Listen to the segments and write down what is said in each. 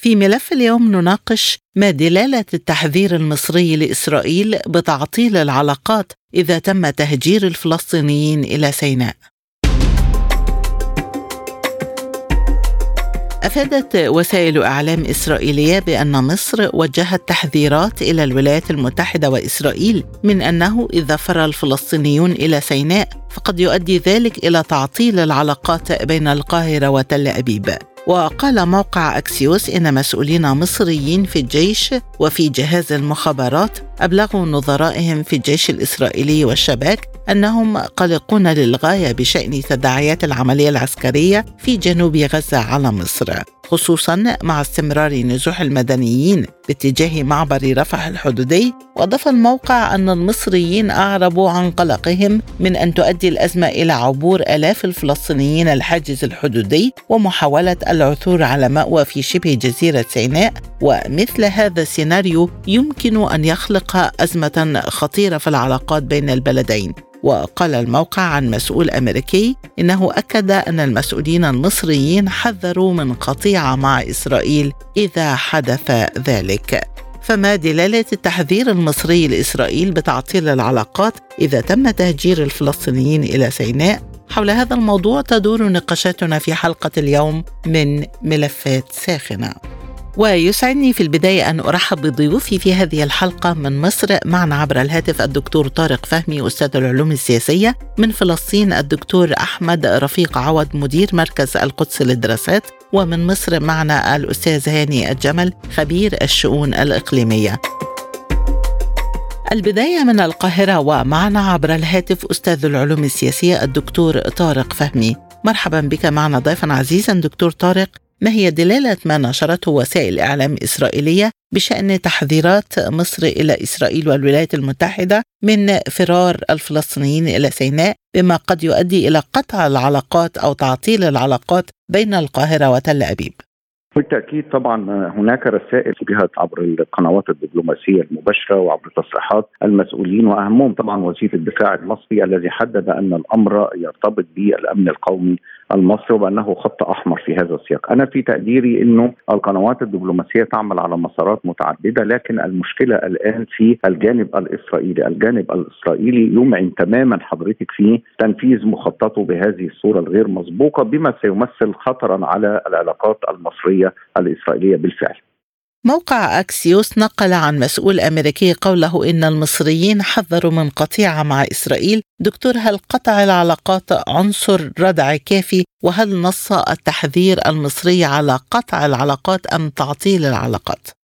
في ملف اليوم نناقش ما دلالة التحذير المصري لإسرائيل بتعطيل العلاقات إذا تم تهجير الفلسطينيين إلى سيناء. أفادت وسائل إعلام إسرائيلية بأن مصر وجهت تحذيرات إلى الولايات المتحدة وإسرائيل من أنه إذا فر الفلسطينيون إلى سيناء فقد يؤدي ذلك إلى تعطيل العلاقات بين القاهرة وتل أبيب. وقال موقع أكسيوس إن مسؤولين مصريين في الجيش وفي جهاز المخابرات أبلغوا نظرائهم في الجيش الإسرائيلي والشباك أنهم قلقون للغاية بشأن تداعيات العملية العسكرية في جنوب غزة على مصر خصوصا مع استمرار نزوح المدنيين باتجاه معبر رفح الحدودي. وأضاف الموقع أن المصريين أعربوا عن قلقهم من أن تؤدي الأزمة إلى عبور آلاف الفلسطينيين الحاجز الحدودي ومحاولة العثور على مأوى في شبه جزيرة سيناء. ومثل هذا السيناريو يمكن أن يخلق أزمة خطيرة في العلاقات بين البلدين. وقال الموقع عن مسؤول أمريكي إنه أكد أن المسؤولين المصريين حذروا من قطيعه مع إسرائيل إذا حدث ذلك. فما دلالة التحذير المصري لإسرائيل بتعطيل العلاقات إذا تم تهجير الفلسطينيين إلى سيناء؟ حول هذا الموضوع تدور نقاشاتنا في حلقة اليوم من ملفات ساخنة. ويسعدني في البداية أن أرحب بضيوفي في هذه الحلقة من مصر. معنا عبر الهاتف الدكتور طارق فهمي أستاذ العلوم السياسية من فلسطين الدكتور أحمد رفيق عوض مدير مركز القدس للدراسات ومن مصر معنا الأستاذ هاني الجمل خبير الشؤون الإقليمية. البداية من القاهرة ومعنا عبر الهاتف أستاذ العلوم السياسية الدكتور طارق فهمي. مرحبا بك معنا ضيفا عزيزا دكتور طارق. ما هي دلالة ما نشرته وسائل إعلام إسرائيلية بشأن تحذيرات مصر إلى إسرائيل والولايات المتحدة من فرار الفلسطينيين إلى سيناء بما قد يؤدي إلى قطع العلاقات أو تعطيل العلاقات بين القاهرة وتل أبيب. بالتأكيد طبعا هناك رسائل جهت عبر القنوات الدبلوماسية المباشرة وعبر تصريحات المسؤولين وأهمهم. طبعا وزير الدفاع المصري الذي حدد أن الأمر يرتبط بالأمن القومي المصري وبانه خط أحمر في هذا السياق، أنا في تقديري إنه القنوات الدبلوماسية تعمل على مسارات متعددة لكن المشكلة الآن في الجانب الإسرائيلي، الجانب الإسرائيلي يمعن تماما حضرتك في تنفيذ مخططه بهذه الصورة الغير مسبوقة بما سيمثل خطرا على العلاقات المصرية الإسرائيلية بالفعل. موقع أكسيوس نقل عن مسؤول أمريكي قوله إن المصريين حذروا من قطيعة مع إسرائيل دكتور هل قطع العلاقات عنصر ردع كافي وهل نص التحذير المصري على قطع العلاقات أم تعطيل العلاقات؟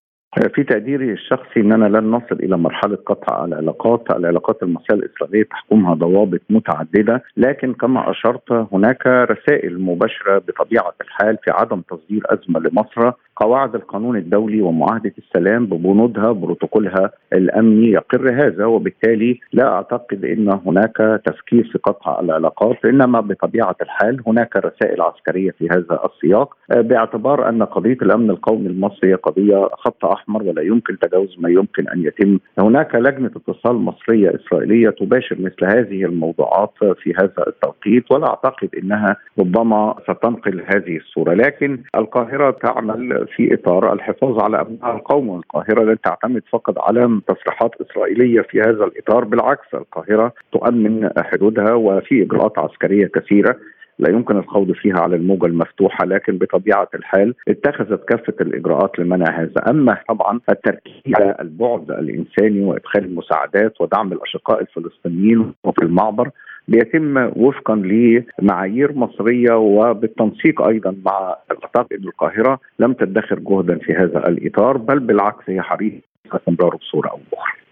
في تقديري الشخصي إن أنا لن نصل إلى مرحلة قطع العلاقات، العلاقات المصرية الإسرائيلية تحكمها ضوابط متعددة، لكن كما أشرت هناك رسائل مباشرة بطبيعة الحال في عدم تصدير أزمة لمصر قواعد القانون الدولي ومعاهدة السلام ببنودها بروتوكولها الأمني يقر هذا وبالتالي لا أعتقد إن هناك تفكير في قطع العلاقات إنما بطبيعة الحال هناك رسائل عسكرية في هذا السياق باعتبار أن قضية الأمن القومي المصري قضية خط أحمر. ولا يمكن تجاوز ما يمكن أن يتم. هناك لجنة اتصال مصرية إسرائيلية تباشر مثل هذه الموضوعات في هذا التوقيت ولا أعتقد إنها ربما ستنقل هذه الصورة. لكن القاهرة تعمل في إطار الحفاظ على امنها القومي، القاهره لن تعتمد فقط على تصريحات إسرائيلية في هذا الإطار، بالعكس القاهرة تؤمن حدودها وفي إجراءات عسكرية كثيرة لا يمكن الخوض فيها على الموجة المفتوحة لكن بطبيعة الحال اتخذت كافة الإجراءات لمنع هذا أما طبعا التركيز على البعد الإنساني وإدخال المساعدات ودعم الأشقاء الفلسطينيين وفي المعبر بيتم وفقا لمعايير مصرية وبالتنسيق أيضا مع اعتقد القاهرة لم تدخر جهدا في هذا الإطار بل بالعكس هي حريصة استمراره بصوره أو باخرى.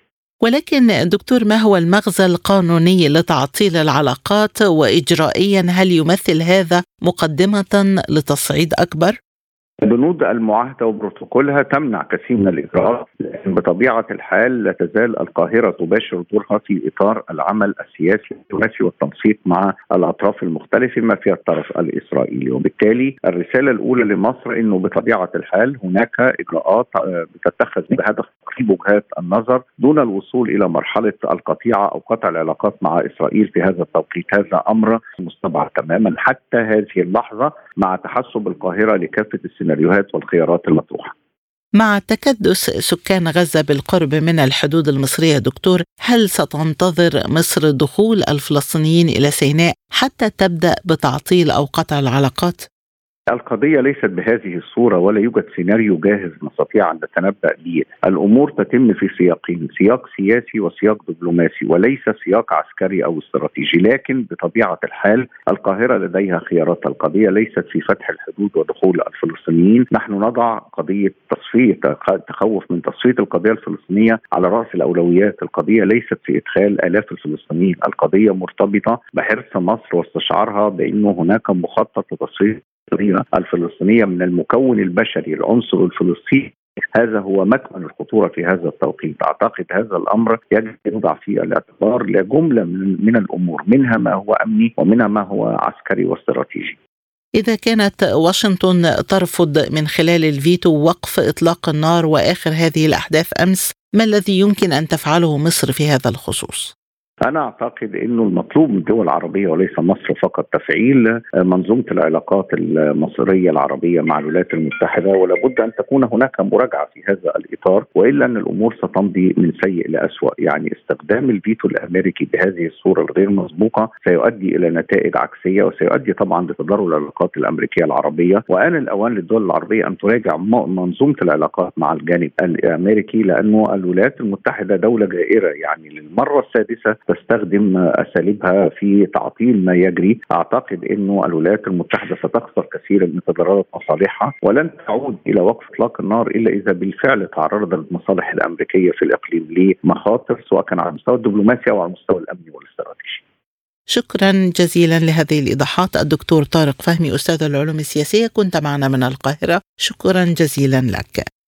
ولكن دكتور ما هو المغزى القانوني لتعطيل العلاقات واجرائيا هل يمثل هذا مقدمة لتصعيد أكبر؟ بنود المعاهدة وبروتوكولها تمنع كثير من الإجراءات لكن بطبيعة الحال لا تزال القاهرة تباشر دورها في إطار العمل السياسي الدبلوماسي والتنسيق مع الأطراف المختلفة ما فيها الطرف الإسرائيلي. وبالتالي الرسالة الأولى لمصر إنه بطبيعة الحال هناك إجراءات آه، بتتخذ بهدف تقريب وجهات النظر دون الوصول إلى مرحلة القطيعة أو قطع العلاقات مع إسرائيل في هذا التوقيت. هذا أمر مستبعد تماما. حتى هذه اللحظة مع تحسب القاهرة لكافة السيناريوهات والخيارات المطروحة مع تكدس سكان غزة بالقرب من الحدود المصرية دكتور هل ستنتظر مصر دخول الفلسطينيين إلى سيناء حتى تبدأ بتعطيل أو قطع العلاقات؟ القضية ليست بهذه الصورة ولا يوجد سيناريو جاهز نستطيع أن نتنبأ به. الأمور تتم في سياقين سياق سياسي وسياق دبلوماسي وليس سياق عسكري أو استراتيجي. لكن بطبيعة الحال القاهرة لديها خيارات. القضية ليست في فتح الحدود ودخول الفلسطينيين. نحن نضع قضية تصفية تخوف من تصفية القضية الفلسطينية على رأس الأولويات. القضية ليست في إدخال آلاف الفلسطينيين. القضية مرتبطة بحرص مصر واستشعارها بأنه هناك مخطط لتصفية الفلسطينية من المكون البشري العنصر الفلسطيني هذا هو مكمن الخطورة في هذا التوقيت، أعتقد هذا الأمر يجب أن يوضع في الاعتبار لجمله من, من الأمور، منها ما هو أمني ومنها ما هو عسكري واستراتيجي. إذا كانت واشنطن ترفض من خلال الفيتو وقف إطلاق النار وآخر هذه الأحداث أمس، ما الذي يمكن أن تفعله مصر في هذا الخصوص؟ أنا أعتقد إنه المطلوب من الدول العربية وليس مصر فقط تفعيل آه، منظومة العلاقات المصرية العربية مع الولايات المتحدة ولا بد أن تكون هناك مراجعة في هذا الإطار وإلا أن الأمور ستمضي من سيء لاسوء يعني استخدام الفيتو الأمريكي بهذه الصورة الغير مسبوقة سيؤدي إلى نتائج عكسية وسيؤدي طبعا لتضرر العلاقات الأمريكية العربية. وآن الأوان للدول العربية أن تراجع منظومة العلاقات مع الجانب الأمريكي لأنه الولايات المتحدة دولة جائرة يعني للمرة السادسة تستخدم أساليبها في تعطيل ما يجري. أعتقد إنه الولايات المتحدة ستخسر كثيرا من تضررات مصالحها ولن تعود إلى وقف إطلاق النار إلا إذا بالفعل تعرضت المصالح الأمريكية في الإقليم لمخاطر سواء كان على المستوى الدبلوماسي أو على المستوى الأمني والاستراتيجي. شكرا جزيلا لهذه الإيضاحات. الدكتور طارق فهمي أستاذ العلوم السياسية كنت معنا من القاهرة. شكرا جزيلا لك.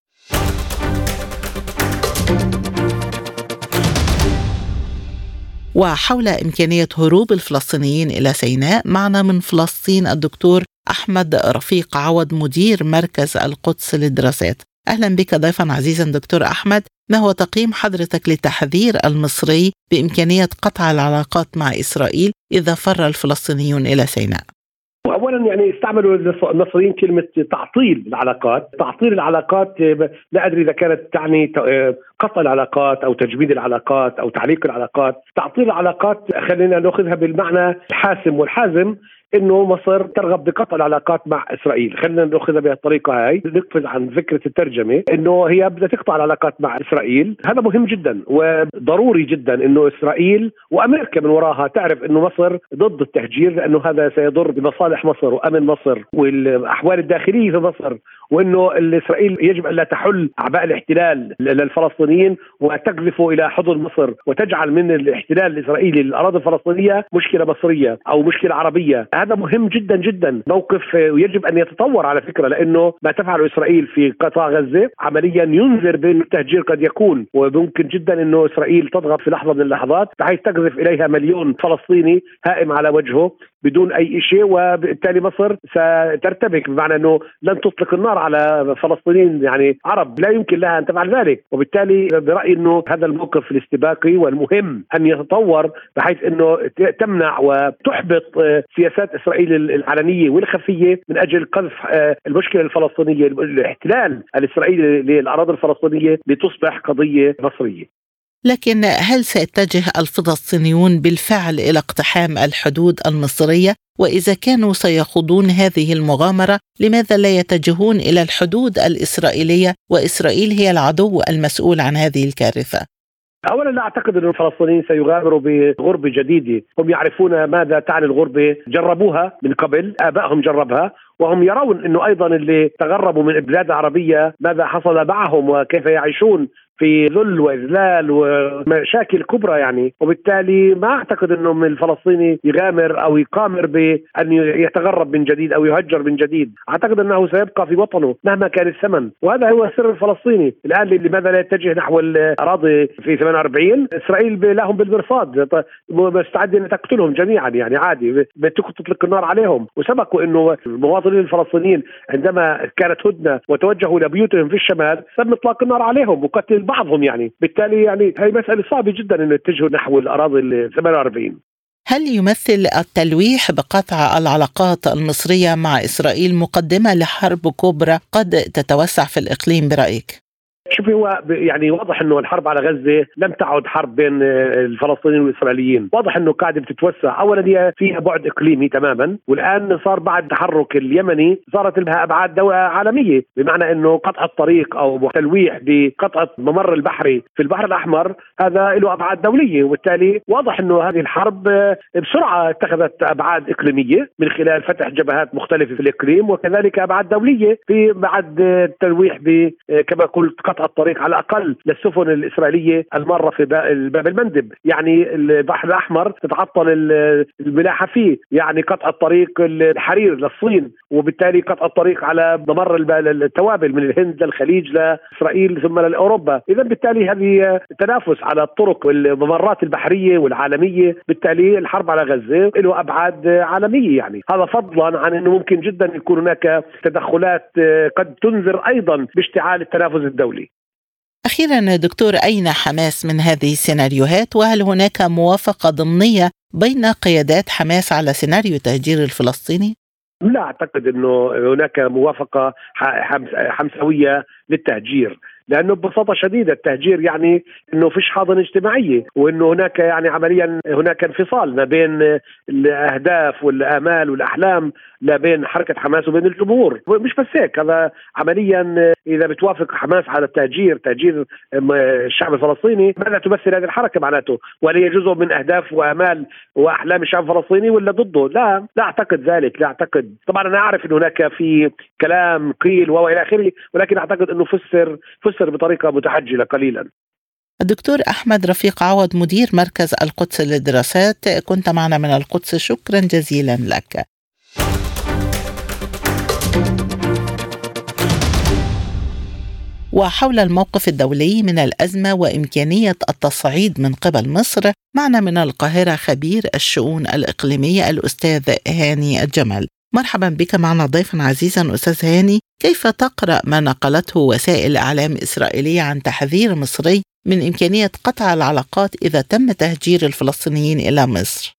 وحول إمكانية هروب الفلسطينيين إلى سيناء معنا من فلسطين الدكتور أحمد رفيق عوض مدير مركز القدس للدراسات. أهلا بك ضيفا عزيزا دكتور أحمد. ما هو تقييم حضرتك لتحذير المصري بإمكانية قطع العلاقات مع إسرائيل إذا فر الفلسطينيون إلى سيناء؟ اولا يعني استعملوا المصريين كلمة تعطيل العلاقات، تعطيل العلاقات لا أدري إذا كانت تعني قطع العلاقات أو تجميد العلاقات أو تعليق العلاقات، تعطيل العلاقات خلينا نأخذها بالمعنى الحاسم والحازم. إنه مصر ترغب بقطع العلاقات مع إسرائيل، خلينا نأخذها بهالطريقة هاي، نقفز عن فكرة الترجمة إنه هي بدها تقطع العلاقات مع إسرائيل، هذا مهم جدا وضروري جدا إنه إسرائيل وأمريكا من وراها تعرف إنه مصر ضد التهجير لأنه هذا سيضر بمصالح مصر وأمن مصر والأحوال الداخلية في مصر وإنه اسرائيل يجب أن لا تحل أعباء الاحتلال للفلسطينيين وتقذف إلى حضن مصر وتجعل من الاحتلال الإسرائيلي للاراضي الفلسطينية مشكلة مصرية أو مشكلة عربية، هذا مهم جدا جدا، موقف يجب أن يتطور على فكرة لأنه ما تفعله إسرائيل في قطاع غزة عمليا ينذر بأن التهجير قد يكون وممكن جدا إنه إسرائيل تضغط في لحظة من اللحظات بحيث تقذف إليها مليون فلسطيني هائم على وجهه بدون أي شيء وبالتالي مصر سترتبك بمعنى إنه لن تطلق النار على فلسطينيين يعني عرب لا يمكن لها أن تفعل ذلك. وبالتالي برأيي إنه هذا الموقف الاستباقي والمهم أن يتطور بحيث إنه تمنع وتحبط سياسات إسرائيل العلنية والخفية من أجل قذف المشكلة الفلسطينية الاحتلال الإسرائيلي للأراضي الفلسطينية لتصبح قضية مصرية. لكن هل سيتجه الفلسطينيون بالفعل إلى اقتحام الحدود المصرية؟ وإذا كانوا سيخوضون هذه المغامرة لماذا لا يتجهون إلى الحدود الإسرائيلية؟ وإسرائيل هي العدو المسؤول عن هذه الكارثة. اولا لا أعتقد أن الفلسطينيين سيغامروا بغربه جديده، هم يعرفون ماذا تعني الغربه، جربوها من قبل، آبائهم جربها، وهم يرون إنه أيضا اللي تغربوا من البلاد العربيه ماذا حصل معهم وكيف يعيشون. في ذل وإذلال ومشاكل كبرى يعني. وبالتالي ما أعتقد إنه من الفلسطيني يغامر أو يقامر بأن يتغرب من جديد أو يهجر من جديد. أعتقد إنه سيبقى في وطنه مهما كان الثمن. وهذا هو السر الفلسطيني. الآن لماذا لا يتجه نحو الأراضي في 48 إسرائيل لهم بالمرصاد مستعد أن تقتلهم جميعا يعني عادي. تطلق النار عليهم. وسبقوا إنه المواطنين الفلسطينيين عندما كانت هدنة وتوجهوا إلى بيوتهم في الشمال تم إطلاق النار عليهم وقتل بعضهم يعني بالتالي يعني هي مسألة صعبة جدا إنه يتجهوا نحو الأراضي ال 48 هل يمثل التلويح بقطع العلاقات المصرية مع إسرائيل مقدمة لحرب كبرى قد تتوسع في الإقليم برأيك؟ شوفي هو يعني واضح إنه الحرب على غزة لم تعد حرب بين الفلسطينيين والإسرائيليين، واضح إنه قاعدة بتتوسع، اولا هي فيها بعد إقليمي تماما، والآن صار بعد التحرك اليمني صارت لها أبعاد عالمية، بمعنى إنه قطع الطريق أو تلويح بقطع الممر البحري في البحر الأحمر هذا له أبعاد دولية، وبالتالي واضح إنه هذه الحرب بسرعة اتخذت أبعاد إقليمية من خلال فتح جبهات مختلفة في الإقليم وكذلك أبعاد دولية في بعد التلويح كما قلت قطع الطريق على الأقل للسفن الإسرائيلية الماره في باب المندب، يعني البحر الأحمر تتعطل الملاحة فيه، يعني قطع الطريق الحرير للصين وبالتالي قطع الطريق على ممر التوابل من الهند للخليج لإسرائيل ثم لأوروبا، اذا بالتالي هذه تنافس على الطرق والممرات البحرية والعالمية، بالتالي الحرب على غزة له أبعاد عالمية يعني، هذا فضلا عن إنه ممكن جدا يكون هناك تدخلات قد تنذر أيضا باشتعال التنافس الدولي. أخيرا دكتور أين حماس من هذه السيناريوهات وهل هناك موافقة ضمنية بين قيادات حماس على سيناريو تهجير الفلسطيني؟ لا أعتقد أنه هناك موافقة حمسوية للتهجير لأنه ببساطة شديدة التهجير يعني إنه فيش حاضنة اجتماعية وإنه هناك يعني عمليا هناك انفصال ما بين الأهداف والآمال والأحلام لا بين حركة حماس وبين الجمهور. مش بس هيك هذا عمليا إذا بتوافق حماس على التهجير تهجير الشعب الفلسطيني ماذا تمثل هذه الحركة معناته؟ وهل هي جزء من أهداف وآمال وأحلام الشعب الفلسطيني ولا ضده؟ لا لا أعتقد ذلك لا أعتقد. طبعا أنا أعرف انه هناك في كلام قيل وإلى آخره ولكن أعتقد إنه فسر فسر بطريقة متحجلة قليلا. الدكتور أحمد رفيق عوض مدير مركز القدس للدراسات كنت معنا من القدس شكرا جزيلا لك. وحول الموقف الدولي من الأزمة وإمكانية التصعيد من قبل مصر معنا من القاهرة خبير الشؤون الإقليمية الأستاذ هاني الجمل مرحبا بك معنا ضيفا عزيزا أستاذ هاني. كيف تقرأ ما نقلته وسائل إعلام إسرائيلية عن تحذير مصري من إمكانية قطع العلاقات إذا تم تهجير الفلسطينيين إلى مصر؟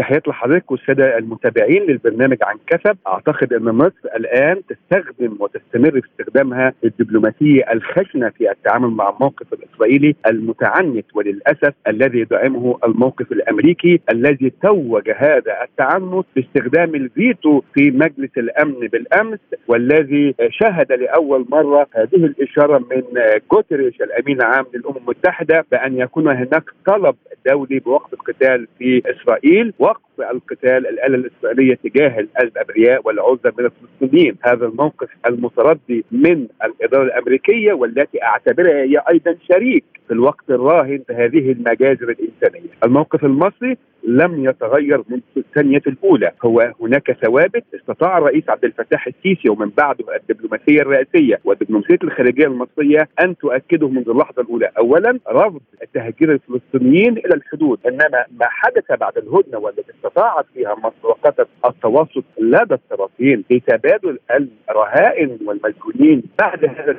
تحياتي لحضرتك والسادة المتابعين للبرنامج عن كسب. أعتقد إن مصر الآن تستخدم وتستمر في استخدامها الدبلوماسية الخشنة في التعامل مع الموقف الإسرائيلي المتعنت وللأسف الذي يدعمه الموقف الأمريكي الذي توج هذا التعنت باستخدام الفيتو في مجلس الأمن بالأمس والذي شهد لأول مرة هذه الإشارة من جوتريش الأمين العام للأمم المتحدة بأن يكون هناك طلب دولي بوقف القتال في إسرائيل. وقف القتال الآلة الإسرائيلية تجاه الأبرياء والعزة من الفلسطينيين. هذا الموقف المتردي من الإدارة الأمريكية والتي أعتبرها هي أيضا شريك في الوقت الراهن في هذه المجازر الإنسانية. الموقف المصري لم يتغير منذ الثانية الأولى. هو هناك ثوابت. استطاع الرئيس عبد الفتاح السيسي ومن بعده الدبلوماسية الرئاسية والدبلوماسية الخارجية المصرية أن تؤكده منذ اللحظة الأولى. أولا رفض تهجير الفلسطينيين إلى الحدود. إنما ما حدث بعد الهدنة والتي استطاعت فيها مصر وقتت التوسط لدى الطرفين لتبادل الرهائن والمسجونين بعد هذا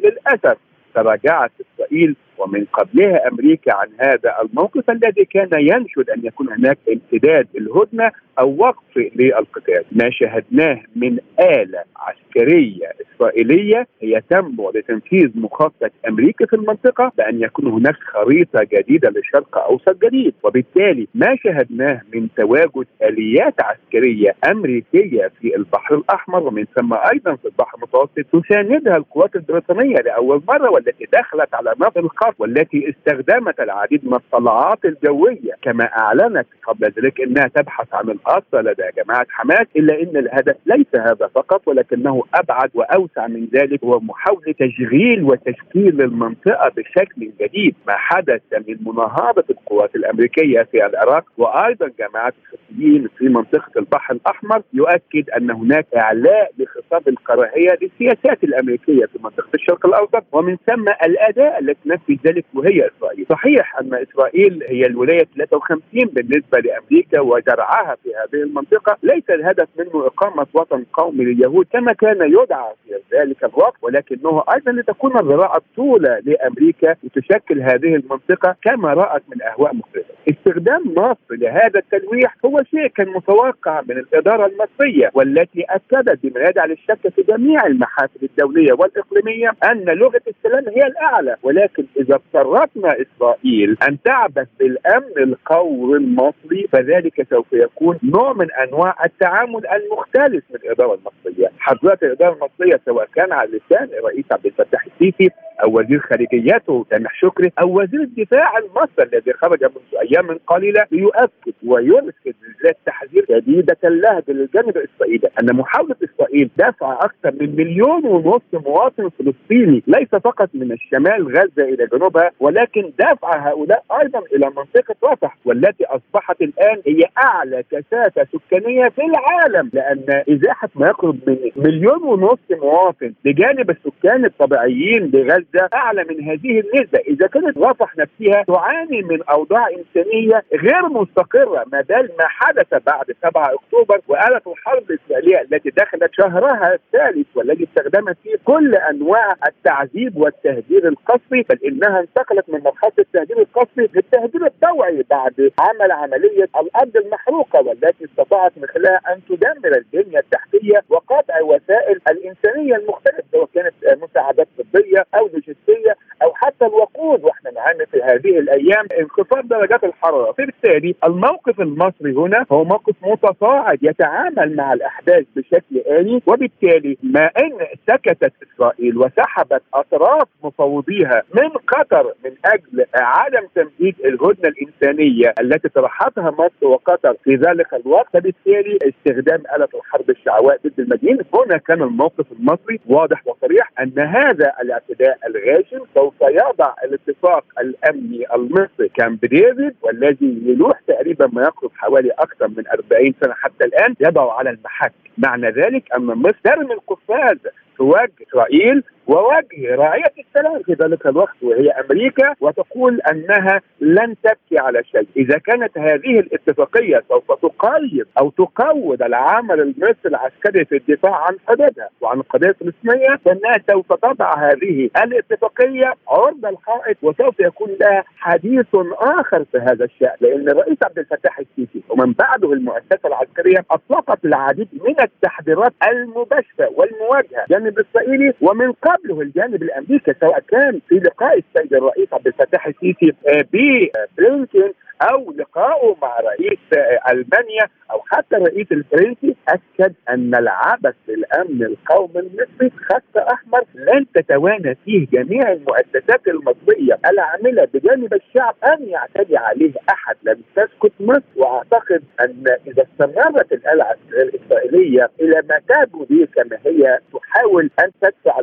للأسف تراجعت إسرائيل ومن قبلها أمريكا عن هذا الموقف الذي كان ينشد أن يكون هناك امتداد الهدنة أو وقف للقتال، ما شاهدناه من آلة عسكرية إسرائيلية هي تنبع لتنفيذ مخطط أمريكا في المنطقة بأن يكون هناك خريطة جديدة للشرق أوسط جديد، وبالتالي ما شاهدناه من تواجد آليات عسكرية أمريكية في البحر الأحمر ومن ثم أيضا في البحر المتوسط تساندها القوات البريطانية لأول مرة والتي دخلت على نفس الأطراف والتي استخدمت العديد من الطلعات الجوية. كما أعلنت قبل ذلك إنها تبحث عن الاصل لدى جماعة حماس إلا إن الهدف ليس هذا فقط ولكنه أبعد وأوسع من ذلك هو محاولة تشغيل وتشكيل المنطقة بشكل جديد. ما حدث من مناهضة القوات الأمريكية في العراق وأيضا جماعة الحوثيين في منطقة البحر الأحمر يؤكد أن هناك إعلاء لخطاب الكراهية للسياسات الأمريكية في منطقة الشرق الأوسط. ومن ثم الأداء التي تنفذ ذلك وهي إسرائيل. صحيح أن إسرائيل هي الولاية 53 بالنسبة لأمريكا ودرعها في هذه المنطقة. ليس الهدف منه إقامة وطن قومي لليهود كما كان يدعى في ذلك الوقت ولكنه أيضا لتكون الذراع الطولة لأمريكا لتشكل هذه المنطقة كما رأت من أهواء مختلفة. استخدام مصر لهذا التلويح هو شيء كان متوقع من الإدارة المصرية والتي أكدت بما يدعى للشك في جميع المحافل الدولية والإقليمية أن لغة السلام هي الأعلى ولكن إذا اضطرتنا إسرائيل أن تعبث بالامن القومي المصري فذلك سوف يكون نوع من أنواع التعامل المختلف من الاداره المصرية، حضرتك الاداره المصرية سواء كان على لسان الرئيس عبد الفتاح السيسي أو وزير خارجيته سامح شكري أو وزير الدفاع المصري الذي خرج منذ أيام قليلة ليؤكد ويرسل رسالات تحذير شديده اللهجه للجانب الإسرائيلي أن محاولة إسرائيل دفع أكثر من مليون ونصف مواطن فلسطيني ليس فقط من الشمال غزة إلى جنوبها ولكن دفع هؤلاء أيضا إلى منطقة رفح والتي أصبحت الآن هي أعلى كثافة سكانية في العالم لأن إزاحة ما يقرب من مليون ونصف مواطن بجانب السكان الطبيعيين لغزة أعلى من هذه النسبة. إذا كانت رفح نفسها تعاني من أوضاع إنسانية غير مستقرة ما بال ما حدث بعد 7 أكتوبر وآلة الحرب الإسرائيلية التي دخلت شهرها الثالث والذي استخدمت فيه كل أنواع التعذيب والتهجير القسري بل إنها انتقلت من مرحلة التهجير القسري للتهجير الطوعي بعد عمل عملية الأرض المحروقة والتي استطاعت من خلالها أن تدمر البنية التحتية وقطع وسائل الإنسانية المختلفة. سواء كانت مساعدات طبيه أو لوجستيه أو حتى الوقود نعاني في هذه الأيام انخفاض درجات الحرارة، فبالتالي الموقف المصري هنا هو موقف متصاعد يتعامل مع الأحداث بشكل آلي وبالتالي ما إن سكتت إسرائيل وسحبت أطراف مفوضيها من قطر من أجل عدم تمديد الهدنة الإنسانية التي طرحتها مصر وقطر في ذلك الوقت فبالتالي استخدام آلة الحرب الشعواء ضد المدينة هنا كان الموقف المصري واضح وصريح أن هذا الاعتداء الغاشم سوف يضع الاتفاق الأمني المصري كامب ديفيد والذي يلوح تقريبا ما يقرب حوالي أكثر من 40 سنة حتى الآن يضع على المحك. معنى ذلك أن مصر ترمي القفاز في وجه إسرائيل ووجه راعية السلام في ذلك الوقت وهي أمريكا وتقول أنها لن تبكي على شيء. إذا كانت هذه الاتفاقية سوف تقيد أو تقود العمل المصري العسكري في الدفاع عن حدودها وعن القضية الفلسطينية فإنها سوف تضع هذه الاتفاقية عرض الحائط وسوف يكون لها حديث آخر في هذا الشأن. لأن الرئيس عبد الفتاح السيسي ومن بعده المؤسسة العسكرية أطلقت العديد من التحذيرات المباشرة والمواجهة. جانب إسرائيلي ومن قبل قبله الجانب الأمريكي سواء كان في لقاء السيد الرئيس عبد الفتاح السيسي آه، ببلينكن أو لقائه مع رئيس آه، ألمانيا أو حتى الرئيس الفرنسي أكد أن العبث بالامن القومي المصري خط أحمر لن تتوانى فيه جميع المؤسسات المصرية العاملة بجانب الشعب أن يعتدي عليه أحد. لم تسكت مصر وأعتقد أن إذا استمرت الاله الإسرائيلية إلى ما تابوا به كما هي تحاول أن تدفع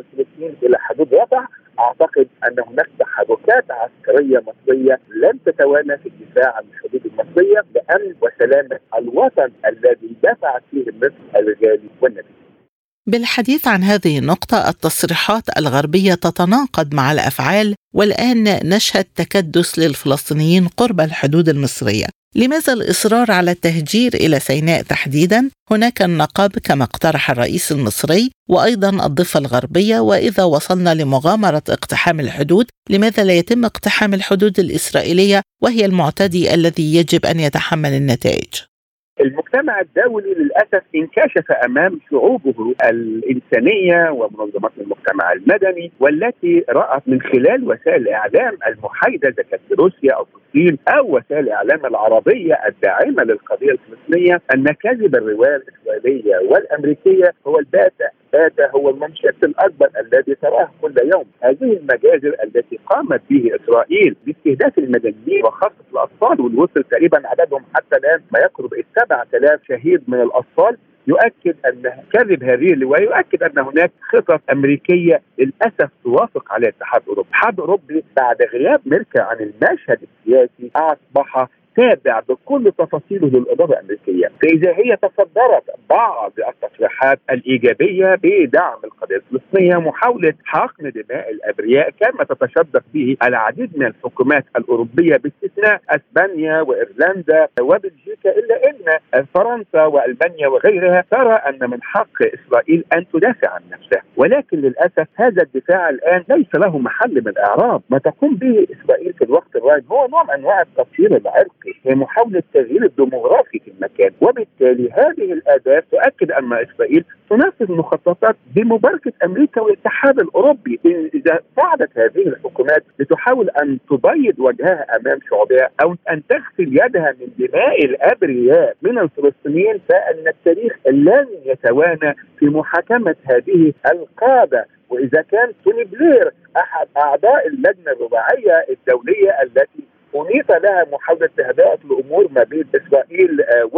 الفلسطينيين إلى حدود وضع أعتقد أن هناك تحركات عسكرية مصرية لن تتوانى في الدفاع عن الحدود المصرية لامن وسلامة الوطن الذي دفعت فيه مصر الرجال والنبي. بالحديث عن هذه النقطة التصريحات الغربية تتناقض مع الأفعال والآن نشهد تكدس للفلسطينيين قرب الحدود المصرية لماذا الإصرار على التهجير إلى سيناء تحديدا؟ هناك النقاب كما اقترح الرئيس المصري وأيضا الضفة الغربية وإذا وصلنا لمغامرة اقتحام الحدود لماذا لا يتم اقتحام الحدود الإسرائيلية وهي المعتدي الذي يجب أن يتحمل النتائج؟ المجتمع الدولي للأسف انكشف أمام شعوبه الإنسانية ومنظمات المجتمع المدني والتي رأت من خلال وسائل الإعلام المحايده اذا كانت روسيا أو الصين أو وسائل الإعلام العربية الداعمة للقضية الفلسطينية أن كذب الروايه الإسرائيلية والأمريكية هو الباتع هذا هو المنشط الأكبر الذي تراه كل يوم. هذه المجازر التي قامت به إسرائيل باستهداف المدنيين وخاصه الأطفال والوصل تقريبا عددهم حتى الآن ما يقرب ال 7000 شهيد من الأطفال. يؤكد أن كذب هذه اللواء يؤكد أن هناك خطط أمريكية للأسف توافق على الاتحاد الاوروبي، الاتحاد الاوروبي بعد غياب ميركل عن المشهد السياسي أصبح تابع بكل تفاصيله للاداره الأمريكية، فإذا هي تصدرت بعض التصريحات الإيجابية بدعم القضية الفلسطينية محاولة حقن دماء الأبرياء كما تتشدق فيه العديد من الحكومات الأوروبية باستثناء أسبانيا وإيرلندا وبلجيكا إلا إن فرنسا والمانيا وغيرها ترى أن من حق إسرائيل أن تدافع عن نفسها، ولكن للأسف هذا الدفاع الآن ليس له محل من الإعراب، ما تقوم به إسرائيل في الوقت الراهن هو نوع من أنواع التطهير العرقي. هي محاولة التغيير الديموغرافي في المكان. وبالتالي هذه الأداة تؤكد أن إسرائيل تنفذ مخططات بمباركة أمريكا والاتحاد الأوروبي. إذا ساعدت هذه الحكومات لتحاول أن تبيض وجهها أمام شعوبها أو أن تغسل يدها من دماء الأبرياء من الفلسطينيين فإن التاريخ لن يتوانى في محاكمة هذه القادة. وإذا كان توني بلير أحد أعضاء اللجنة الرباعية الدولية التي أنيط لها محاولة تهدئة الأمور ما بين إسرائيل آه،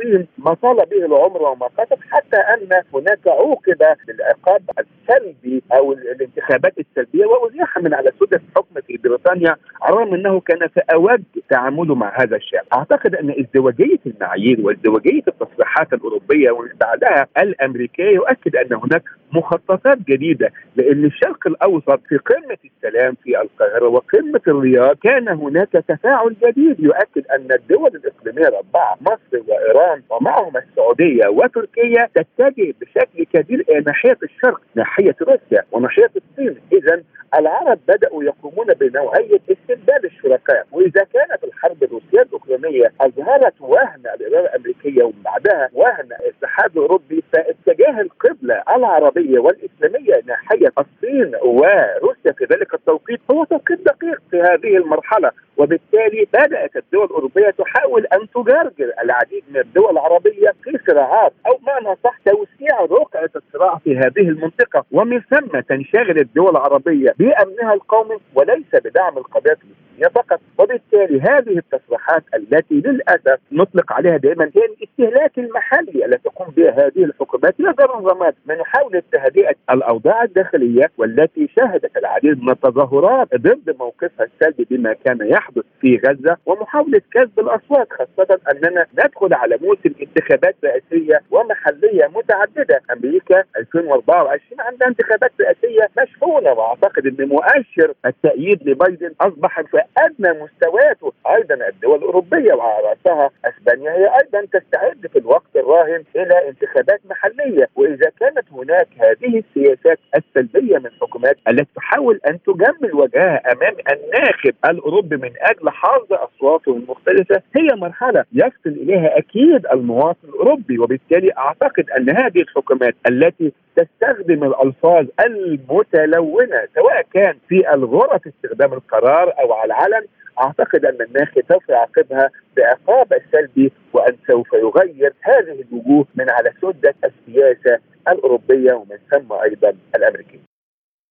وفلسطين ما طال به العمر وما كتب حتى أن هناك عوقب بالعقاب السلبي أو الانتخابات السلبية. وأزيح من على سدة الحكم في بريطانيا على الرغم أنه كان في أوج تعامله مع هذا الشعب أعتقد أن ازدواجية المعايير وازدواجية التصريحات الأوروبية ومن بعدها الأمريكية يؤكد أن هناك مخططات جديدة لأن الشرق الأوسط في قمة السلام في القاهرة وقمة الرياض كان هناك تفاعل جديد. يؤكد أن الدول الإقليمية الاربعه مصر وايران ومعهم السعودية وتركيا تتجه بشكل كبير إلى ناحيه الشرق ناحية روسيا وناحيه الصين. اذا العرب بدأوا يقومون بنوعية استبدال الشركاء. وإذا كانت الحرب الروسية الأوكرانية أظهرت وهن الإدارة الأمريكية ومن بعدها وهن الاتحاد الأوروبي فاتجاه القبلة العربية والإسلامية ناحية الصين وروسيا في ذلك التوقيت هو توقيت دقيق في هذه المرحلة. وبالتالي بدأت الدول الأوروبية تحاول أن تجرجر العديد من الدول العربية في صراعات أو معنى صح توسيع رقعة الصراع في هذه المنطقة. ومن ثم تنشغل الدول العربية بأمنها القومي وليس بدعم القضية الفلسطينية فقط. وبالتالي هذه التصريحات التي للأسف نطلق عليها دائما هي الاستهلاك المحلي التي تقوم بها هذه الحكومات هي ضرورات من محاوله تهدئه الأوضاع الداخلية والتي شهدت العديد من التظاهرات ضد موقفها السلبي بما كان يحدث في غزة ومحاولة كسب الاصوات خاصة أننا ندخل على موسم انتخابات رئاسية ومحلية متعددة. أمريكا 2024 عندها انتخابات رئاسية مشحونة وأعتقد إن مؤشر التأييد لبايدن أصبح في أدنى مستوياته. أيضا الدول الأوروبية وعلى راسها أسبانيا هي أيضا تستعد في الوقت الراهن إلى انتخابات محلية وإذا كانت هناك هذه السياسات السلبية من الحكومات التي تحاول أن تجمل وجهها أمام الناخب الأوروبي من أجل حظ أصواته المختلفة هي مرحلة يفصل إليها أكيد المواطن الأوروبي وبالتالي أعتقد أن هذه الحكومات التي تستخدم الألفاظ المتلونة سواء كان في الغرف استخدام القرار أو على العلن أعتقد أن الناخب سوف يعاقبها بعقاب السلبي وأن سوف يغير هذه الوجوه من على سدة السياسة الأوروبية ومن ثم أيضا الأمريكية.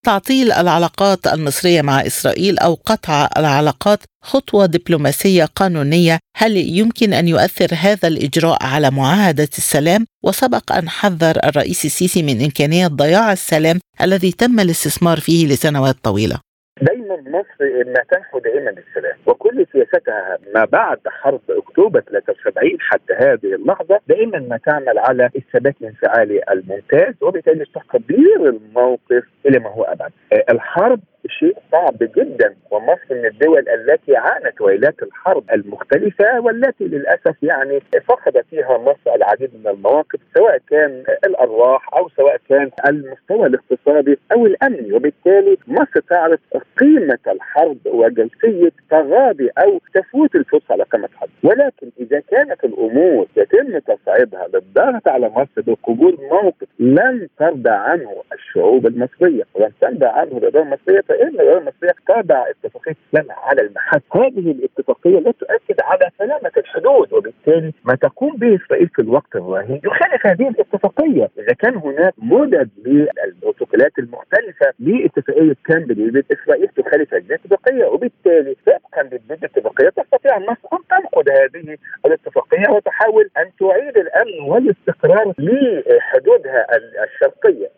تعطيل العلاقات المصرية مع إسرائيل أو قطع العلاقات خطوة دبلوماسية قانونية، هل يمكن أن يؤثر هذا الإجراء على معاهدة السلام؟ وسبق أن حذر الرئيس السيسي من إمكانية ضياع السلام الذي تم الاستثمار فيه لسنوات طويلة. دايما مصر ما تنحو دائما للسلام وكل سياستها ما بعد حرب أكتوبر 73 حتى هذه اللحظة دائما ما تعمل على الثبات الانفعالي الممتاز وبالتالي تقدير الموقف إلى ما هو أبعد. الحرب شيء صعب جدا ومصر من الدول التي عانت ويلات الحرب المختلفة والتي للأسف يعني فقد فيها مصر العديد من المواقف سواء كان الأرواح أو سواء كان المستوى الاقتصادي أو الأمني وبالتالي مصر تعرف قيمة قيمه الحرب وجيشيه تغاضي أو تفوت الفرصة على قمة حرب. ولكن إذا كانت الأمور يتم تصعيدها بالضغط على مصر بقبول موقف لن ترضى عنه الشعوب المصرية. ولن ترضى عنه الاداره المصرية فإن الاداره المصرية تضع اتفاقية سلام على المحك. هذه الاتفاقية لا تؤكد على سلامة الحدود وبالتالي ما تقوم به اسرائيل في الوقت الراهن يخالف هذه الاتفاقية. إذا كان هناك مدد للبروتوكولات المختلفة لاتفاقية كامب ديفيد إسرائيل تخالف هذه الاتفاقيه وبالتالي طبقا لهذه الاتفاقية تستطيع مصر أن تنقض هذه الاتفاقية وتحاول أن تعيد الأمن والاستقرار لحدودها الشرقية.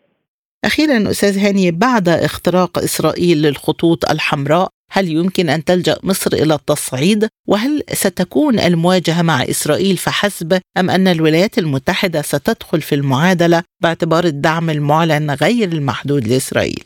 أخيرا أستاذ هاني بعد اختراق إسرائيل للخطوط الحمراء هل يمكن أن تلجأ مصر إلى التصعيد؟ وهل ستكون المواجهة مع إسرائيل فحسب أم أن الولايات المتحدة ستدخل في المعادلة باعتبار الدعم المعلن غير المحدود لإسرائيل؟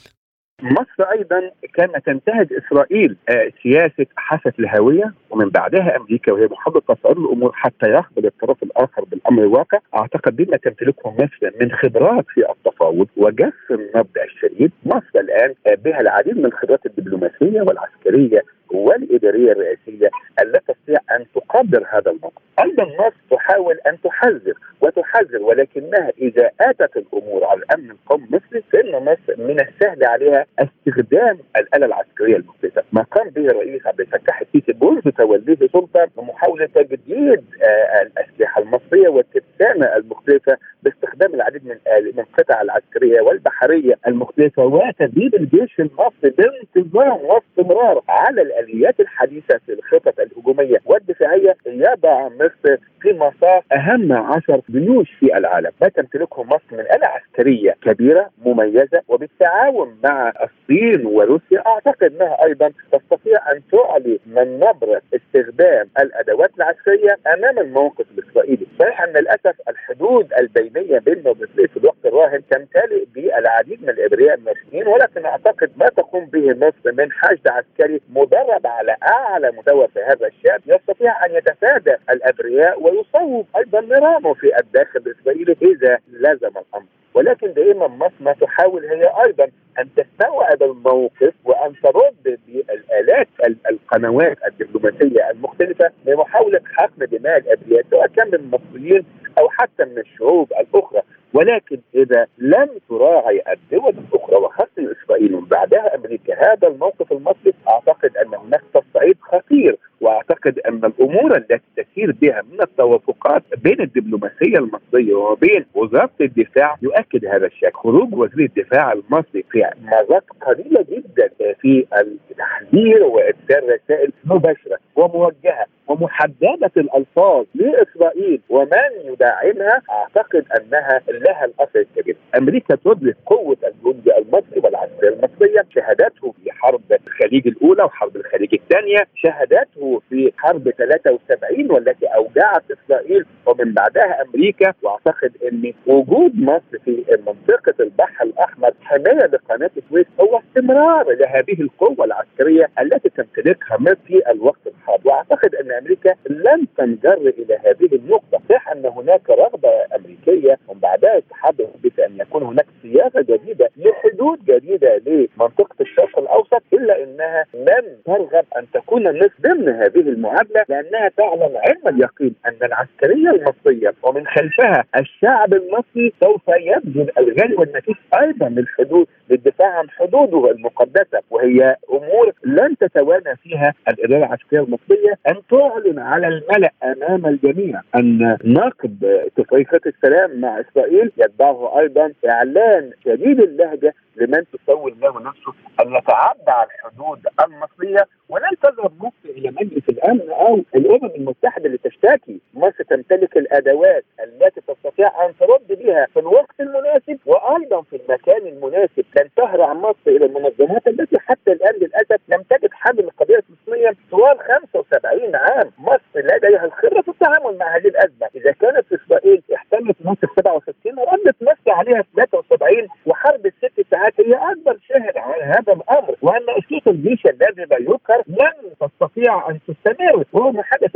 مصر أيضا كان تنتهج إسرائيل آه، سياسة حافه الهوية ومن بعدها أمريكا وهي محاوله تصعيد الأمور حتى يقبل الطرف الآخر بالأمر الواقع. أعتقد بما تمتلكه مصر من خبرات في التفاوض وجس النبض الشديد مصر الآن آه، بها العديد من الخبرات الدبلوماسية والعسكرية والإدارية الرئاسية التي تستطيع أن تقدر هذا الموقف. أيضا مصر تحاول أن تحذر وتحذر ولكنها إذا أتت الأمور على الأمن القومي المصري فإن مصر من السهل عليها استخدام الآلة العسكرية المختلفه، ما قام به الرئيس عبد الفتاح السيسي منذ توليه السلطه بمحاولة تجديد آه، الأسلحة المصرية والترسانه المختلفه باستخدام العديد من من القطع العسكرية والبحرية المختلفه وتدريب الجيش المصري بانتظام واستمرار على الآليات الحديثة في الخطط الهجومية والدفاعية يضع مصر في مصاف أهم عشر جيوش في العالم، ما تمتلكه مصر من آلة عسكرية كبيرة مميزة وبالتعاون مع الصين وروسيا أعتقد أنها أيضا تستطيع أن تعلي من نبرة استخدام الأدوات العسكرية أمام الموقف الإسرائيلي، صحيح أن للأسف الحدود البينية بيننا وبين في الوقت الراهن تمتلئ بالعديد من الإبرياء الناشئين ولكن أعتقد ما تقوم به مصر من حشد عسكري مدرب على أعلى مستوى في هذا الشأن يستطيع أن يتفادى الإبرياء ويصوب أيضا نظامه في الداخل الإسرائيلي إذا لزم الأمر. ولكن دائما مصر ما تحاول هي أيضا أن تستوعب الموقف وأن ترد بالآلات القنوات الدبلوماسية المختلفة لمحاوله حقن دماء الإبرياء سواء كان من المصريين أو حتى من الشعوب الأخرى. ولكن إذا لم تراعي الدول الأخرى وخاصه إسرائيل ومن بعدها أمريكا هذا الموقف المصري أعتقد أن هناك تصعيد خطير وأعتقد أن الأمور التي تسير بها من التوافقات بين الدبلوماسية المصرية وبين وزارة الدفاع يؤكد هذا الشك، خروج وزير الدفاع المصري في مرات قليلة جدا في التحذير وارسال رسائل مباشرة وموجهة ومحددة الألفاظ لإسرائيل ومن يدعمها أعتقد أنها لها الاثر الكبير. أمريكا تدرك قوة الجند المصري والعسكرية المصرية، شهادته في حرب الخليج الأولى وحرب الخليج الثانية، شهادته في حرب 73 والتي أودعت إسرائيل. ومن بعدها أمريكا. وأعتقد أن وجود مصر في منطقة البحر الأحمر حماية لقناة السويس هو استمرار لهذه القوة العسكرية التي تمتلكها مصر في الوقت الحاضر. وأعتقد ان أمريكا لن تنجر إلى هذه النقطة. صح أن هناك رغبة أمريكية ومن بعدها التحدث بأن يكون هناك صياغه جديدة لحدود جديدة لمنطقة الشرق الأوسط إلا أنها لن ترغب أن تكون مصر ضمن هذه المعادلة لأنها تعلم علم اليقين أن العسكرية المصرية ومن خلفها الشعب المصري سوف يبذل الغالي والنفيس أيضا للحدود للدفاع عن حدوده المقدسة. وهي أمور لن تتوانى فيها الإدارة العسكرية المصرية أن تعلن على الملأ أمام الجميع. أن نقد اتفاقيه السلام مع إسرائيل يتبعه أيضا إعلان شديد اللهجة لمن تسول له نفسه أن يتعدى على الحدود المصرية ولن تذهب مصر إلى مجلس الأمن أو الأمم المتحدة لتشتكي، مصر تمتلك الأدوات التي تستطيع أن ترد بها في الوقت المناسب وأيضا في المكان المناسب، لن تهرع مصر إلى المنظمات التي حتى الآن للأسف لم تجد حل للقضيه الفلسطينيه طوال 75 عام، مصر لديها الخبرة في التعامل مع هذه الأزمة، إذا كانت إسرائيل احتلت مصر 67 ردت مصر عليها 73 وحرب الست ساعات هي أكبر شاهد على هذا الأمر، وأن أسلوب الجيش الذي لا يذكر لن تستطيع أن تستمر. ما حدث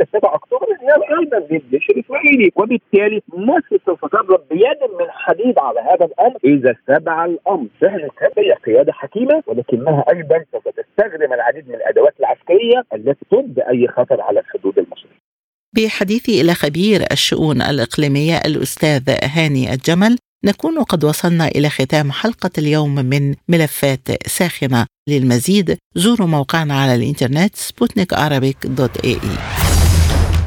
7 اكتوبر الاحتلال أيضا للجيش الاسرائيلي وبالتالي مصر سوف تضرب بيد من حديد على هذا الأمر. إذا استتبع الأمر. فعلا هي قياده حكيمه ولكنها أيضا سوف تستخدم العديد من الأدوات العسكرية التي تبدي أي خطر على الحدود المصرية. بحديثي إلى خبير الشؤون الإقليمية الأستاذ هاني الجمل نكون قد وصلنا إلى ختام حلقة اليوم من ملفات ساخنة. للمزيد زوروا موقعنا على الإنترنت سبوتنيك دوت اي إي.